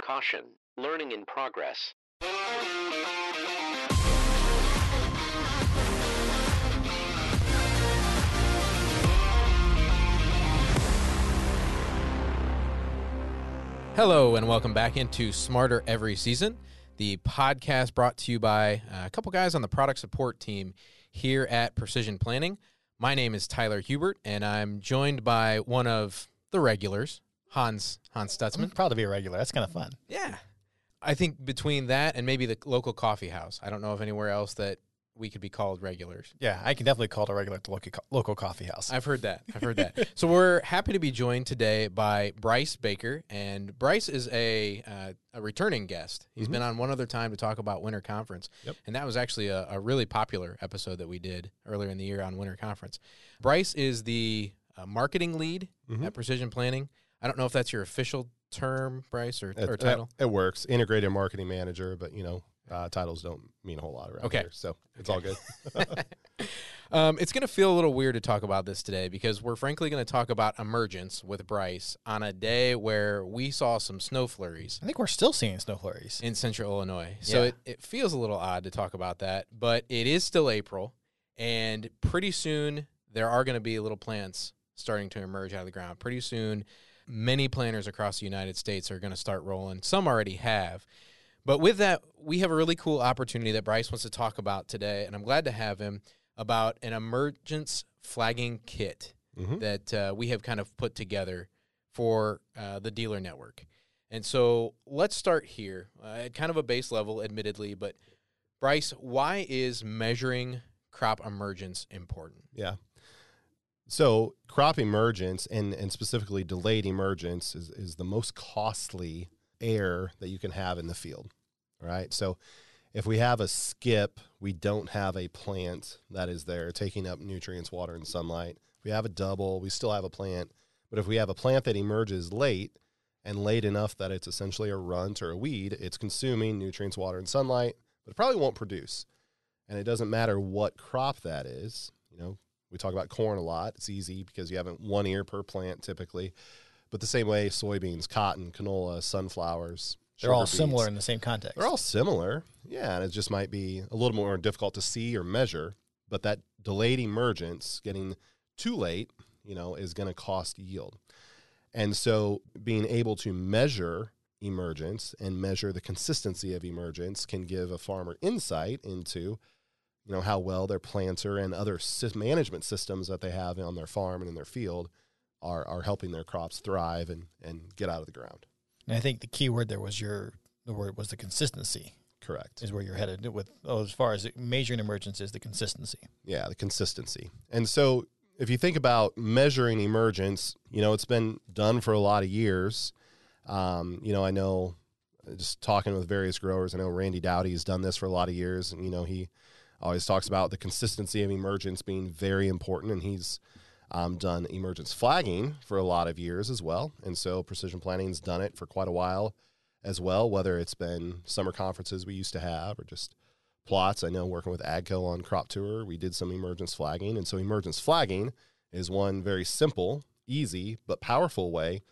Caution, learning in progress. Hello, and welcome back into Smarter Every Season, the podcast brought to you by uh, a couple guys on the product support team here at Precision Planting. My name is Tyler Hubert, and I'm joined by one of the regulars, Hans Hans Stutzman. Proud to be a regular. That's kind of fun. Yeah, I think between that and maybe the local coffee house, I don't know of anywhere else that we could be called regulars. Yeah, I can definitely call it a regular at the local, local coffee house. I've heard that. I've heard that. so we're happy to be joined today by Bryce Baker, and Bryce is a uh, a returning guest. He's been on one other time to talk about Winter Conference, Yep. and that was actually a, a really popular episode that we did earlier in the year on Winter Conference. Bryce is the uh, marketing lead at Precision Planting. I don't know if that's your official term, Bryce, or, It, or title. It, it works. Integrated marketing manager, but you know, uh, titles don't mean a whole lot around Okay. here, so it's all good. Um, it's going to feel a little weird to talk about this today because we're frankly going to talk about emergence with Bryce on a day where we saw some snow flurries I think we're still seeing snow flurries. in central Illinois. So Yeah. it, it feels a little odd to talk about that, but it is still April, and pretty soon there are going to be little plants starting to emerge out of the ground. Pretty soon, many planters across the United States are going to start rolling. Some already have. But with that, we have a really cool opportunity that Bryce wants to talk about today, and I'm glad to have him about an emergence flagging kit that uh, we have kind of put together for uh, the dealer network. And so let's start here uh, at kind of a base level, admittedly. But Bryce, why is measuring crop emergence important? yeah. So crop emergence and and specifically delayed emergence is is the most costly air that you can have in the field. Right. So if we have a skip, we don't have a plant that is there taking up nutrients, water, and sunlight. If we have a double, we still have a plant. But if we have a plant that emerges late and late enough that it's essentially a runt or a weed, it's consuming nutrients, water, and sunlight, but it probably won't produce. And it doesn't matter what crop that is. You know, we talk about corn a lot. It's easy because you haven't one ear per plant typically. But the same way, soybeans, cotton, canola, sunflowers, They're all similar in the same context. They're all similar. Yeah, and it just might be a little more difficult to see or measure. But that delayed emergence, getting too late, you know, is going to cost yield. And so being able to measure emergence and measure the consistency of emergence can give a farmer insight into you know how well their planter and other management systems that they have on their farm and in their field are are helping their crops thrive and and get out of the ground. and I think the key word there was your the word was the consistency Correct. is where you're headed with oh, as far as measuring emergence is the consistency. Yeah, the consistency. And so if you think about measuring emergence, you know, it's been done for a lot of years. Um, you know, I know just talking with various growers, I know Randy Dowdy has done this for a lot of years. And, you know, he always talks about the consistency of emergence being very important. And he's um, done emergence flagging for a lot of years as well. And so precision planting's done it for quite a while as well, whether it's been summer conferences we used to have or just plots. I know working with AGCO on crop tour, we did some emergence flagging. And so emergence flagging is one very simple, easy, but powerful way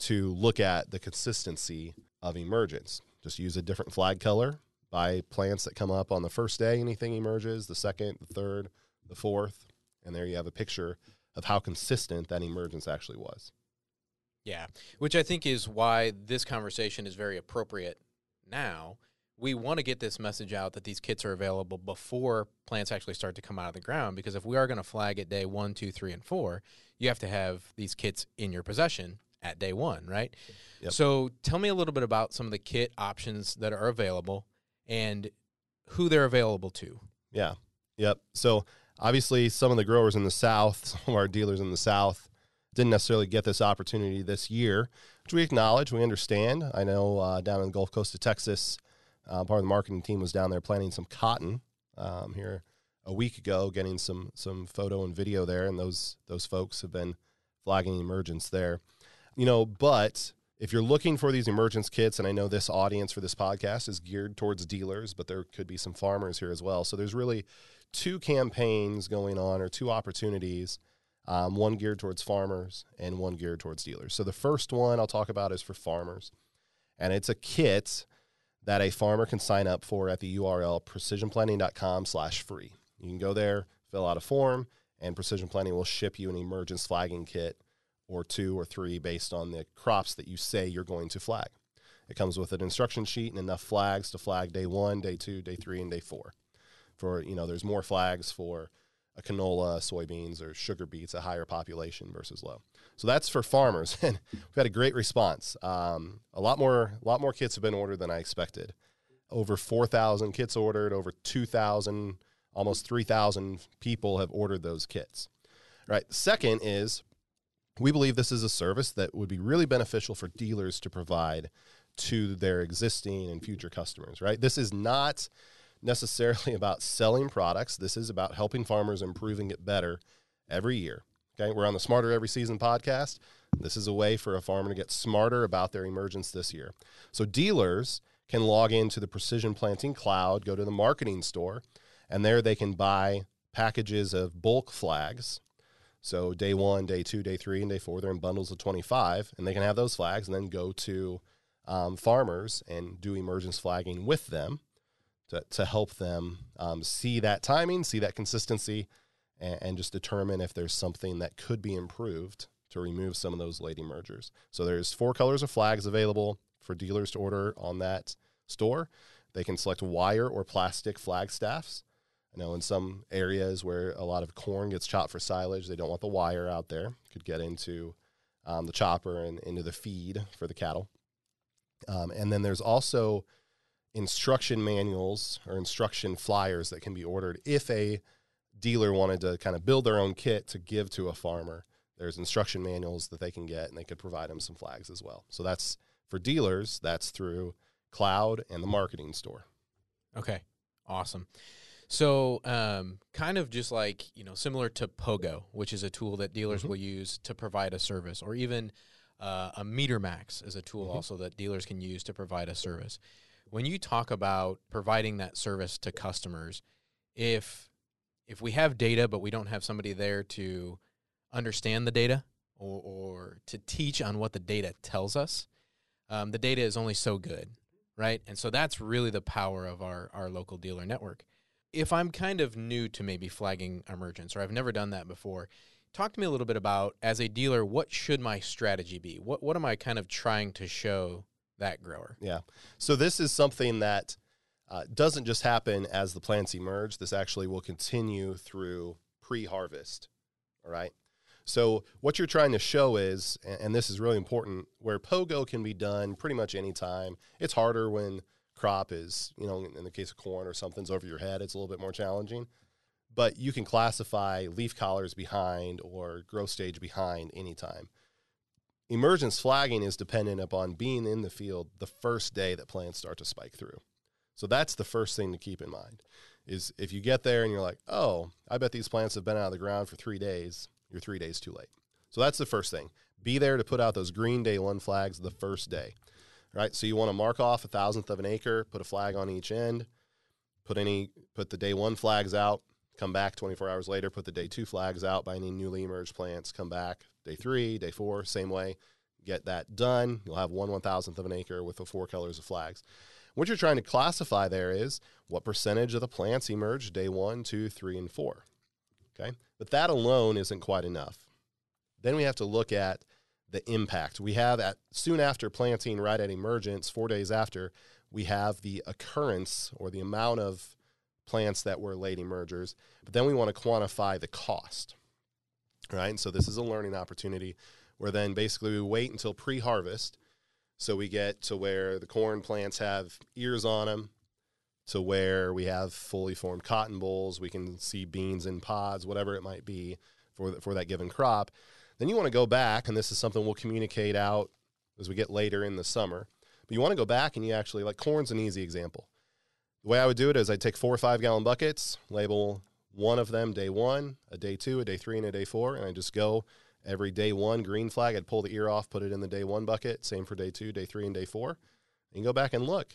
to look at the consistency of emergence. Just use a different flag color by plants that come up on the first day, anything emerges, the second, the third, the fourth, and there you have a picture of how consistent that emergence actually was. Yeah, which I think is why this conversation is very appropriate now. We want to get this message out that these kits are available before plants actually start to come out of the ground. Because if we are going to flag at day one, two, three, and four, you have to have these kits in your possession at day one, right? Yep. So tell me a little bit about some of the kit options that are available and who they're available to. Yeah. Yep. So obviously, some of the growers in the South, some of our dealers in the South, didn't necessarily get this opportunity this year, which we acknowledge, we understand. I know uh, down in the Gulf Coast of Texas, uh, part of the marketing team was down there planting some cotton um, here a week ago, getting some some photo and video there, and those those folks have been flagging emergence there. You know, but if you're looking for these emergence kits, and I know this audience for this podcast is geared towards dealers, but there could be some farmers here as well. So there's really two campaigns going on or two opportunities um, one geared towards farmers and one geared towards dealers. So the first one I'll talk about is for farmers. and it's a kit that a farmer can sign up for at the URL precisionplanting.com slash free. You can go there, fill out a form, and Precision Planting will ship you an emergence flagging kit or two or three based on the crops that you say you're going to flag. It comes with an instruction sheet and enough flags to flag day one, day two, day three, and day four. For you know, there's more flags for a canola, soybeans, or sugar beets, a higher population versus low. So that's for farmers, and we've had a great response. Um, a lot more, a lot more kits have been ordered than I expected. Over 4,000 kits ordered. Over 2,000, almost 3,000 people have ordered those kits. All right. Second is we believe this is a service that would be really beneficial for dealers to provide to their existing and future customers, right? This is not necessarily about selling products. This is about helping farmers improving it better every year. Okay, we're on the Smarter Every Season podcast. This is a way for a farmer to get smarter about their emergence this year. So dealers can log into the Precision Planting Cloud, go to the marketing store, and there they can buy packages of bulk flags. So day one, day two, day three, and day four, they're in bundles of 25, and they can have those flags and then go to um, farmers and do emergence flagging with them to, to help them um, see that timing, see that consistency, and, and, just determine if there's something that could be improved to remove some of those late emergers. So there's four colors of flags available for dealers to order on that store. They can select wire or plastic flag staffs. I know in some areas where a lot of corn gets chopped for silage, they don't want the wire out there. Could get into um, the chopper and into the feed for the cattle. Um, and then there's also instruction manuals or instruction flyers that can be ordered if a dealer wanted to kind of build their own kit to give to a farmer. There's instruction manuals that they can get, and they could provide them some flags as well. So that's for dealers. That's through cloud and the marketing store. Okay, awesome. So, um, kind of just like you know, similar to Pogo, which is a tool that dealers mm-hmm. will use to provide a service, or even uh, a MeterMax is a tool mm-hmm. also that dealers can use to provide a service. When you talk about providing that service to customers, if if we have data but we don't have somebody there to understand the data or, or to teach on what the data tells us, um, the data is only so good, right? And so that's really the power of our our local dealer network. If I'm kind of new to maybe flagging emergence or I've never done that before, talk to me a little bit about as a dealer what should my strategy be? What what am i kind of trying to show that grower? Yeah. So this is something that uh, doesn't just happen as the plants emerge. This actually will continue through pre-harvest all right? So what you're trying to show is and this is really important where pogo can be done pretty much anytime. It's harder when crop is you know in the case of corn or something's over your head it's a little bit more challenging but you can classify leaf collars behind or growth stage behind anytime. Emergence flagging is dependent upon being in the field the first day that plants start to spike through. So that's the first thing to keep in mind is if you get there and you're like, oh, I bet these plants have been out of the ground for three days, you're three days too late. So that's the first thing. Be there to put out those green day one flags the first day. Right? So you want to mark off a thousandth of an acre, put a flag on each end, put any put the day one flags out, come back 24 hours later, put the day two flags out by any newly emerged plants, come back day three, day four, same way, get that done. You'll have one one thousandth of an acre with the four colors of flags. What you're trying to classify there is what percentage of the plants emerged day one, two, three, and four. Okay, but that alone isn't quite enough. Then we have to look at the impact. We have at soon after planting, right at emergence, four days after, we have the occurrence or the amount of plants that were late emergers. But then we want to quantify the cost, right? And so this is a learning opportunity where then basically we wait until pre harvest. So we get to where the corn plants have ears on them, to where we have fully formed cotton bolls. We can see beans in pods, whatever it might be for, for that given crop. Then you want to go back, and this is something we'll communicate out as we get later in the summer. But you want to go back and you actually, like corn's an easy example. The way I would do it is I'd take four or five gallon buckets, label one of them day one, a day two, a day three, and a day four, and I just go every day one green flag. I'd pull the ear off, put it in the day one bucket. Same for day two, day three, and day four. And go back and look.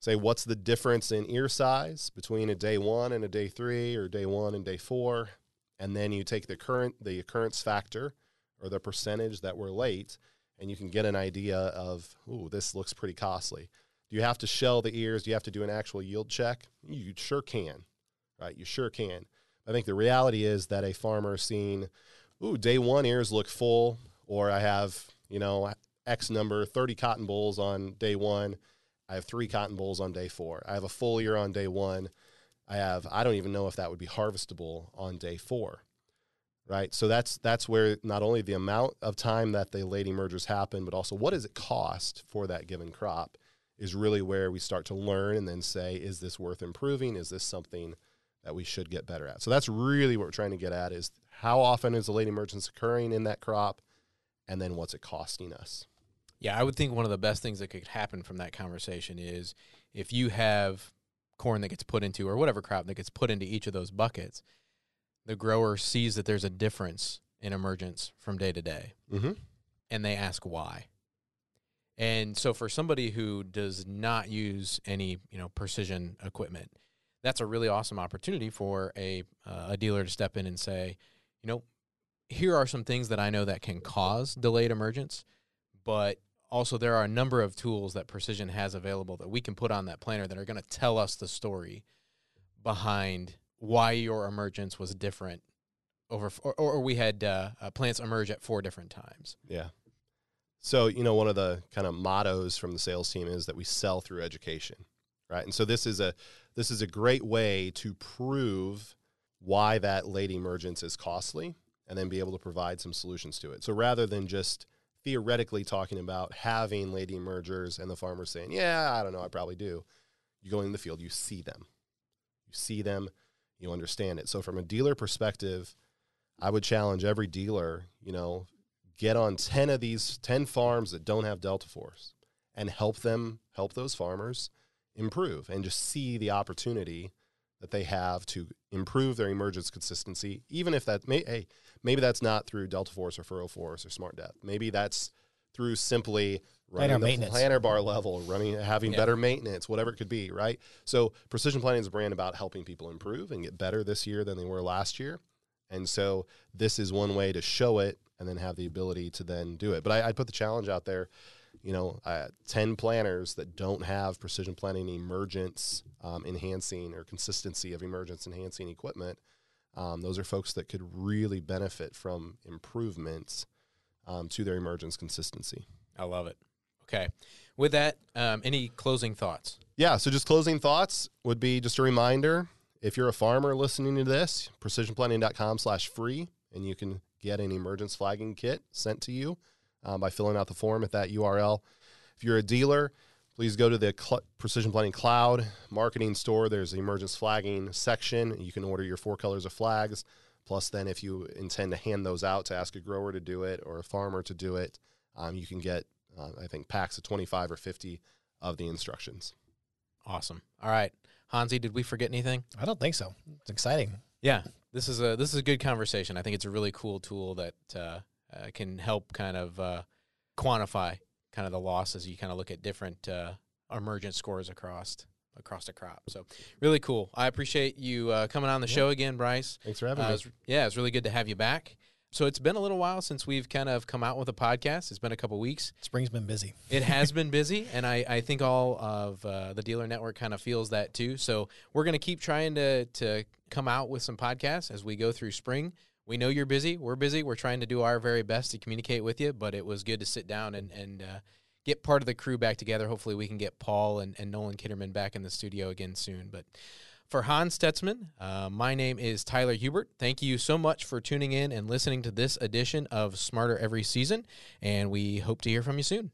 Say what's the difference in ear size between a day one and a day three, or day one and day four, and then you take the current the occurrence factor or the percentage that were late, and you can get an idea of, ooh, this looks pretty costly. Do you have to shell the ears? Do you have to do an actual yield check? You sure can, right? You sure can. I think the reality is that a farmer seeing, ooh, day one ears look full, or I have, you know, X number, 30 cotton bolls on day one. I have three cotton bolls on day four. I have a full ear on day one. I have, I don't even know if that would be harvestable on day four. Right. So that's that's where not only the amount of time that the late emergers happen, but also what does it cost for that given crop is really where we start to learn and then say, is this worth improving? Is this something that we should get better at? So that's really what we're trying to get at is how often is the late emergence occurring in that crop? And then what's it costing us? Yeah, I would think one of the best things that could happen from that conversation is if you have corn that gets put into or whatever crop that gets put into each of those buckets, the grower sees that there's a difference in emergence from day to day Mm-hmm. and they ask why. And so for somebody who does not use any, you know, precision equipment, that's a really awesome opportunity for a uh, a dealer to step in and say, you know, here are some things that I know that can cause delayed emergence, but also there are a number of tools that precision has available that we can put on that planter that are going to tell us the story behind why your emergence was different over or, or we had uh, uh, plants emerge at four different times. Yeah. So, you know, one of the kind of mottos from the sales team is that we sell through education, right? And so this is a this is a great way to prove why that late emergence is costly and then be able to provide some solutions to it. So rather than just theoretically talking about having late emergers and the farmer saying, "Yeah, I don't know, I probably do." You go in the field, you see them. You see them, you understand it. So from a dealer perspective, I would challenge every dealer, you know, get on 10 of these 10 farms that don't have Delta Force and help them help those farmers improve and just see the opportunity that they have to improve their emergence consistency even if that may hey maybe that's not through Delta Force or Furrow oh Force or Smart Depth maybe that's through simply running the maintenance. planter bar level running having Yeah. better maintenance whatever it could be right so precision planting is a brand about helping people improve and get better this year than they were last year and so this is one way to show it and then have the ability to then do it. But I, I put the challenge out there, you know, uh, 10 planners that don't have precision planting emergence um, enhancing or consistency of emergence enhancing equipment. Um, those are folks that could really benefit from improvements um, to their emergence consistency. I love it. Okay. With that, um, any closing thoughts? Yeah, so just closing thoughts would be just a reminder if you're a farmer listening to this, precisionplanting.com slash free, and you can get an emergence flagging kit sent to you um, by filling out the form at that URL. If you're a dealer, please go to the Cl- Precision Planting Cloud marketing store. There's the emergence flagging section. You can order your four colors of flags. Plus, then if you intend to hand those out to ask a grower to do it or a farmer to do it, um, you can get, uh, I think, packs of 25 or 50 of the instructions. Awesome. All right. Hansi, did we forget anything? I don't think so. It's exciting. Yeah. This is a this is a good conversation. I think it's a really cool tool that uh, uh, can help kind of uh, quantify kind of the losses. you kind of look at different uh, emergent scores across across the crop. So really cool. I appreciate you uh, coming on the Yeah. show again, Bryce. Thanks for having Uh, me. it's, yeah, it's really good to have you back. So it's been a little while since we've kind of come out with a podcast. It's been a couple weeks. Spring's been busy. It has been busy, and I, I think all of uh, the dealer network kind of feels that too. So we're going to keep trying to to come out with some podcasts as we go through spring. We know you're busy. We're busy. We're trying to do our very best to communicate with you, but it was good to sit down and and uh, get part of the crew back together. Hopefully, we can get Paul and, and Nolan Kitterman back in the studio again soon. But for Hans Stetzman, uh, my name is Tyler Hubert. Thank you so much for tuning in and listening to this edition of Smarter Every Season, and we hope to hear from you soon.